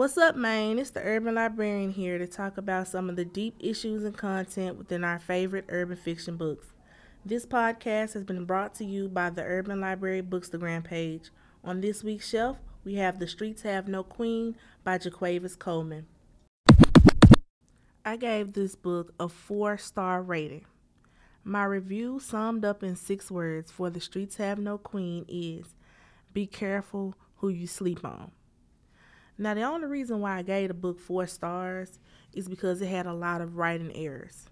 What's up, Maine? It's the Urban Librarian here to talk about some of the deep issues and content within our favorite urban fiction books. This podcast has been brought to you by the Urban Library Bookstagram page. On this week's shelf, we have The Streets Have No Queen by Jaquavis Coleman. I gave this book a four star rating. My review, summed up in six words for The Streets Have No Queen, is Be careful who you sleep on. Now, the only reason why I gave the book four stars is because it had a lot of writing errors.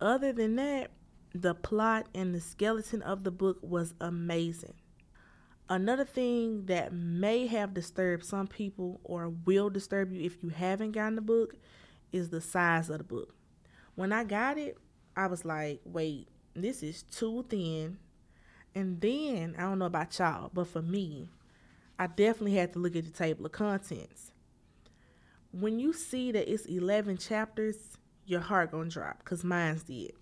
Other than that, the plot and the skeleton of the book was amazing. Another thing that may have disturbed some people or will disturb you if you haven't gotten the book is the size of the book. When I got it, I was like, wait, this is too thin. And then, I don't know about y'all, but for me, I definitely had to look at the table of contents. When you see that it's 11 chapters, your heart gonna drop, because mine's did.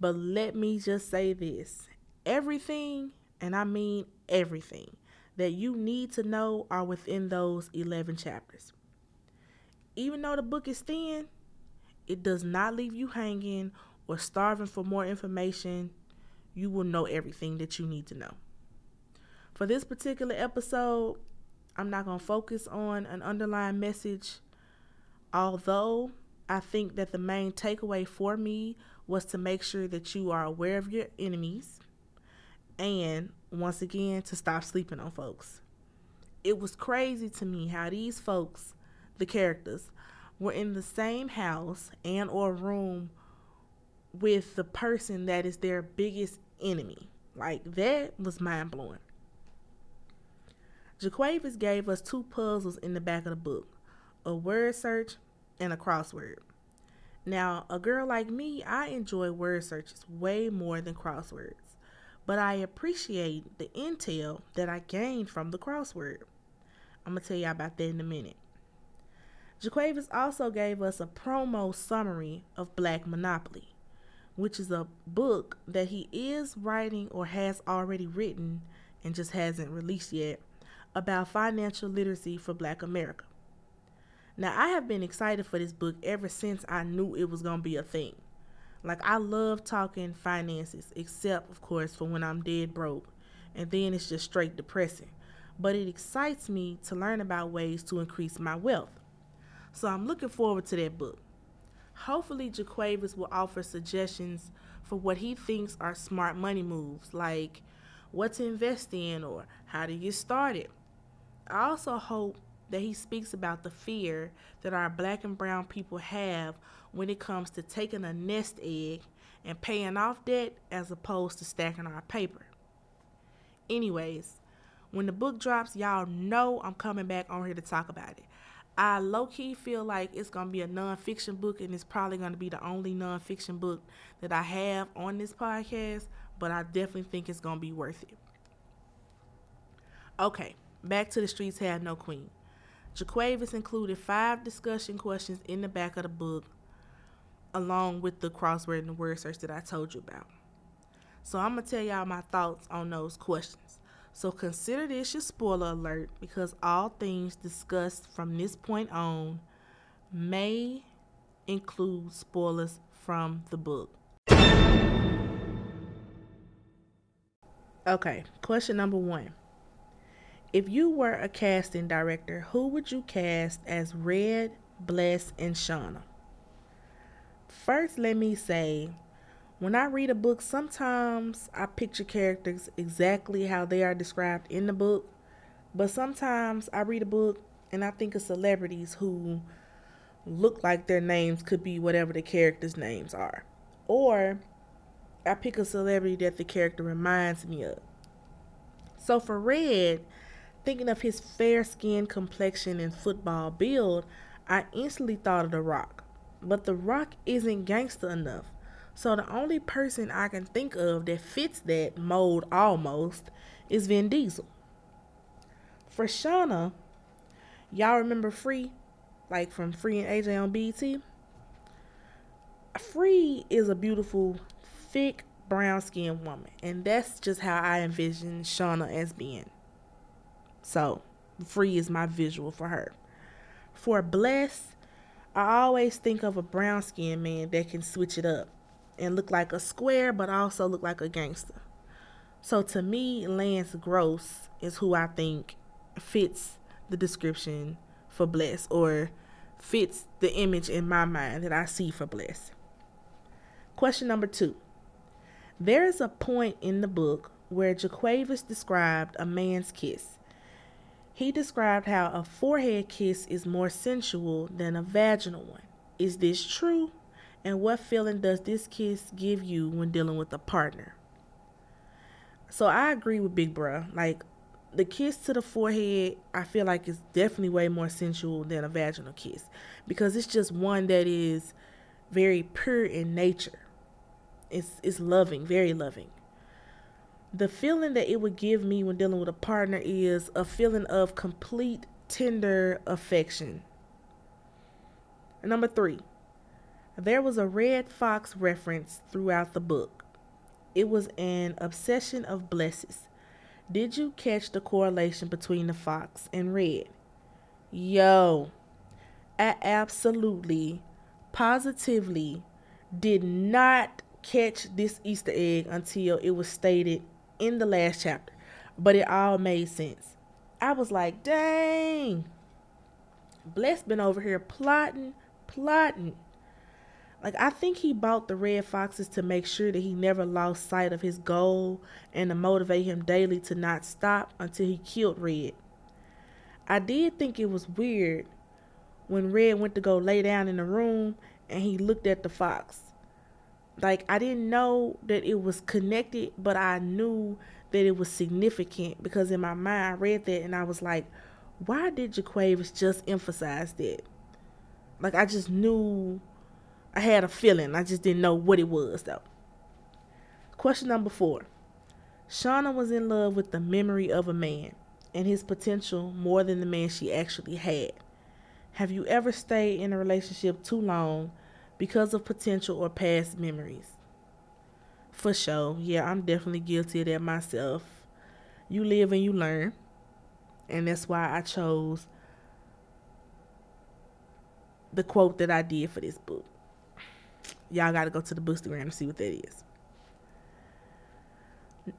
But let me just say this everything, and I mean everything, that you need to know are within those 11 chapters. Even though the book is thin, it does not leave you hanging or starving for more information. You will know everything that you need to know. For this particular episode, I'm not going to focus on an underlying message, although I think that the main takeaway for me was to make sure that you are aware of your enemies and, once again, to stop sleeping on folks. It was crazy to me how these folks, the characters, were in the same house and or room with the person that is their biggest enemy. Like that was mind blowing. Jaquavis gave us two puzzles in the back of the book a word search and a crossword. Now, a girl like me, I enjoy word searches way more than crosswords, but I appreciate the intel that I gained from the crossword. I'm going to tell y'all about that in a minute. Jaquavis also gave us a promo summary of Black Monopoly, which is a book that he is writing or has already written and just hasn't released yet about financial literacy for black America. Now, I have been excited for this book ever since I knew it was going to be a thing. Like, I love talking finances, except, of course, for when I'm dead broke, and then it's just straight depressing. But it excites me to learn about ways to increase my wealth. So I'm looking forward to that book. Hopefully, Jaquavis will offer suggestions for what he thinks are smart money moves, like what to invest in or how to get started. I also hope that he speaks about the fear that our black and brown people have when it comes to taking a nest egg and paying off debt as opposed to stacking our paper. Anyways, when the book drops, y'all know I'm coming back on here to talk about it. I low key feel like it's gonna be a nonfiction book, and it's probably gonna be the only nonfiction book that I have on this podcast, but I definitely think it's gonna be worth it. Okay, Back to the Streets Have No Queen. Jaquavis included five discussion questions in the back of the book, along with the crossword and the word search that I told you about. So I'm gonna tell y'all my thoughts on those questions. So consider this your spoiler alert because all things discussed from this point on may include spoilers from the book. Okay, question number one. If you were a casting director, who would you cast as Red, Bless, and Shauna? First, let me say, when I read a book, sometimes I picture characters exactly how they are described in the book, but sometimes I read a book and I think of celebrities who look like their names could be whatever the characters' names are. Or I pick a celebrity that the character reminds me of. So for Red, Thinking of his fair skin, complexion and football build, I instantly thought of The Rock. But The Rock isn't gangster enough. So the only person I can think of that fits that mold almost is Vin Diesel. For Shauna, y'all remember Free? Like from Free and AJ on BET? Free is a beautiful, thick, brown skinned woman. And that's just how I envision Shauna as being. So, free is my visual for her. For bless, I always think of a brown skinned man that can switch it up and look like a square but also look like a gangster. So to me, Lance Gross is who I think fits the description for bless or fits the image in my mind that I see for bless. Question number two. There is a point in the book where Jaquavis described a man's kiss. He described how a forehead kiss is more sensual than a vaginal one. Is this true? And what feeling does this kiss give you when dealing with a partner? So I agree with Big Bruh. Like the kiss to the forehead, I feel like it's definitely way more sensual than a vaginal kiss because it's just one that is very pure in nature. It's it's loving, very loving. The feeling that it would give me when dealing with a partner is a feeling of complete tender affection. Number 3. There was a red fox reference throughout the book. It was an obsession of blesses. Did you catch the correlation between the fox and red? Yo, I absolutely, positively did not catch this Easter egg until it was stated in the last chapter, but it all made sense. I was like, dang, Bless been over here plotting, plotting. Like I think he bought the red foxes to make sure that he never lost sight of his goal and to motivate him daily to not stop until he killed Red. I did think it was weird when Red went to go lay down in the room and he looked at the fox. Like I didn't know that it was connected, but I knew that it was significant because in my mind I read that and I was like, why did Jaquavis just emphasize that? Like I just knew I had a feeling. I just didn't know what it was though. Question number four. Shauna was in love with the memory of a man and his potential more than the man she actually had. Have you ever stayed in a relationship too long because of potential or past memories? For sure. Yeah, I'm definitely guilty of that myself. You live and you learn. And that's why I chose the quote that I did for this book. Y'all got to go to the bookstagram to see what that is.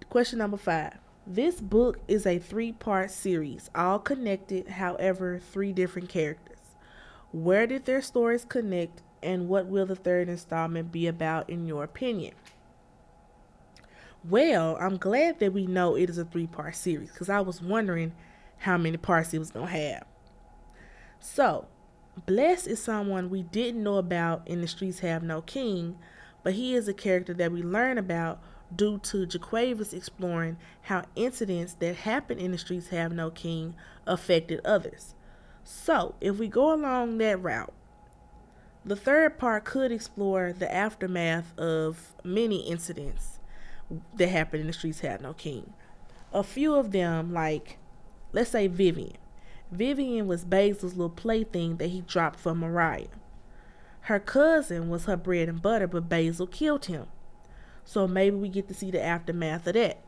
Question number five. This book is a three part series, all connected, however, three different characters. Where did their stories connect, and what will the third installment be about, in your opinion? Well, I'm glad that we know it is a three part series because I was wondering how many parts it was going to have. So, Bless is someone we didn't know about in The Streets Have No King, but he is a character that we learn about due to Jaquavis exploring how incidents that happen in The Streets Have No King affected others. So, if we go along that route, the third part could explore the aftermath of many incidents that happened in The Streets Have No King. A few of them, like, let's say Vivian. Vivian was Basil's little plaything that he dropped for Mariah. Her cousin was her bread and butter, but Basil killed him. So maybe we get to see the aftermath of that.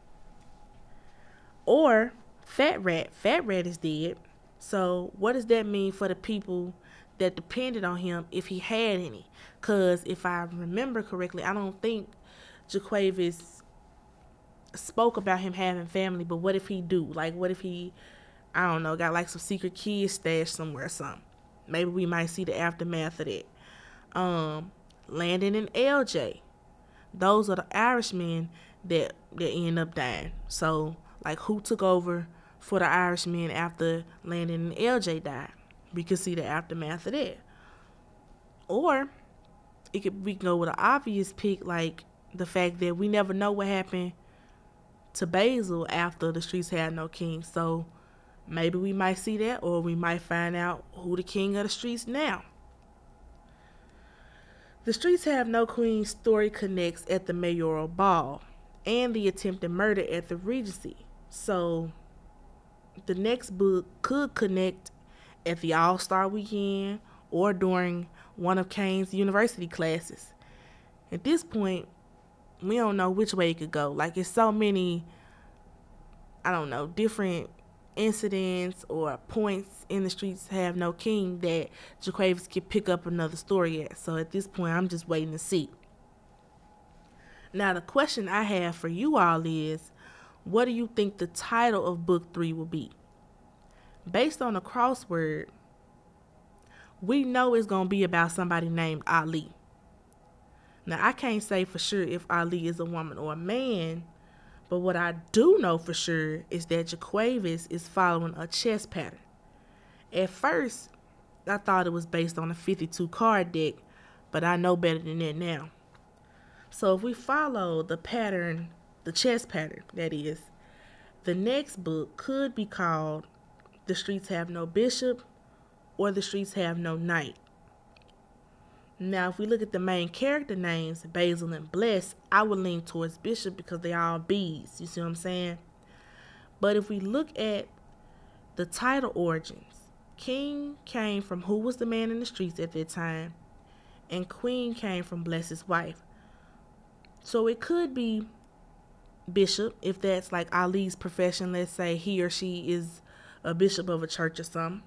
Or Fat Rat. Fat Rat is dead. So what does that mean for the people that depended on him if he had any? Because if I remember correctly, I don't think Jaquavis spoke about him having family, but what if he do? Like, what if he I don't know, got like some secret kids stashed somewhere or something. Maybe we might see the aftermath of that. Um, Landon and LJ. Those are the Irishmen that that end up dying. So like who took over for the Irishmen after Landon and LJ died? We could see the aftermath of that. Or it could we can go with an obvious pick like the fact that we never know what happened to Basil after the streets had no king. So Maybe we might see that, or we might find out who the king of the streets now. The Streets Have No Queen story connects at the mayoral ball and the attempted murder at the Regency. So the next book could connect at the All Star weekend or during one of Kane's university classes. At this point, we don't know which way it could go. Like it's so many I don't know, different incidents or points in the streets have no king that Jaquavis could pick up another story at. So at this point, I'm just waiting to see. Now, the question I have for you all is what do you think the title of book three will be? Based on a crossword, we know it's going to be about somebody named Ali. Now, I can't say for sure if Ali is a woman or a man, but what I do know for sure is that Jaquavis is following a chess pattern. At first, I thought it was based on a 52 card deck, but I know better than that now. So if we follow the pattern, the chess pattern, that is, the next book could be called The Streets Have No Bishop or The Streets Have No Knight. Now, if we look at the main character names, Basil and Bless, I would lean towards Bishop because they all bees. You see what I'm saying? But if we look at the title origins, King came from who was the man in the streets at that time, and Queen came from Bless's wife. So it could be bishop if that's like Ali's profession. Let's say he or she is a bishop of a church or some,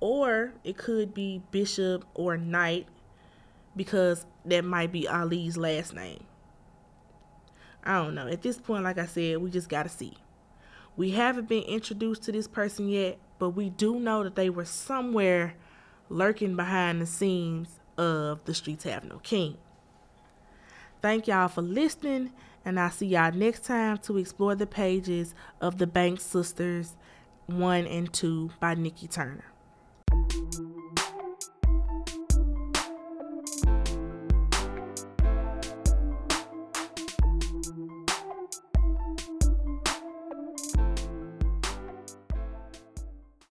Or it could be bishop or knight because that might be Ali's last name. I don't know. At this point, like I said, we just got to see. We haven't been introduced to this person yet, but we do know that they were somewhere lurking behind the scenes of The Streets Have No King. Thank y'all for listening, and I'll see y'all next time to explore the pages of The Banks Sisters 1 and 2 by Nikki Turner.